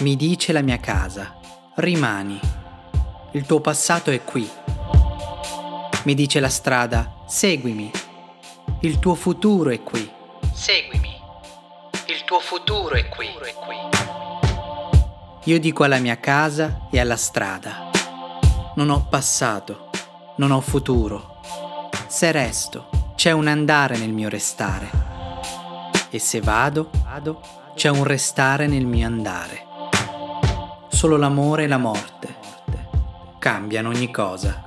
Mi dice la mia casa, rimani. Il tuo passato è qui. Mi dice la strada, seguimi. Il tuo futuro è qui. Seguimi. Il tuo futuro è qui. Io dico alla mia casa e alla strada. Non ho passato, non ho futuro. Se resto, c'è un andare nel mio restare. E se vado, vado, c'è un restare nel mio andare. Solo l'amore e la morte cambiano ogni cosa.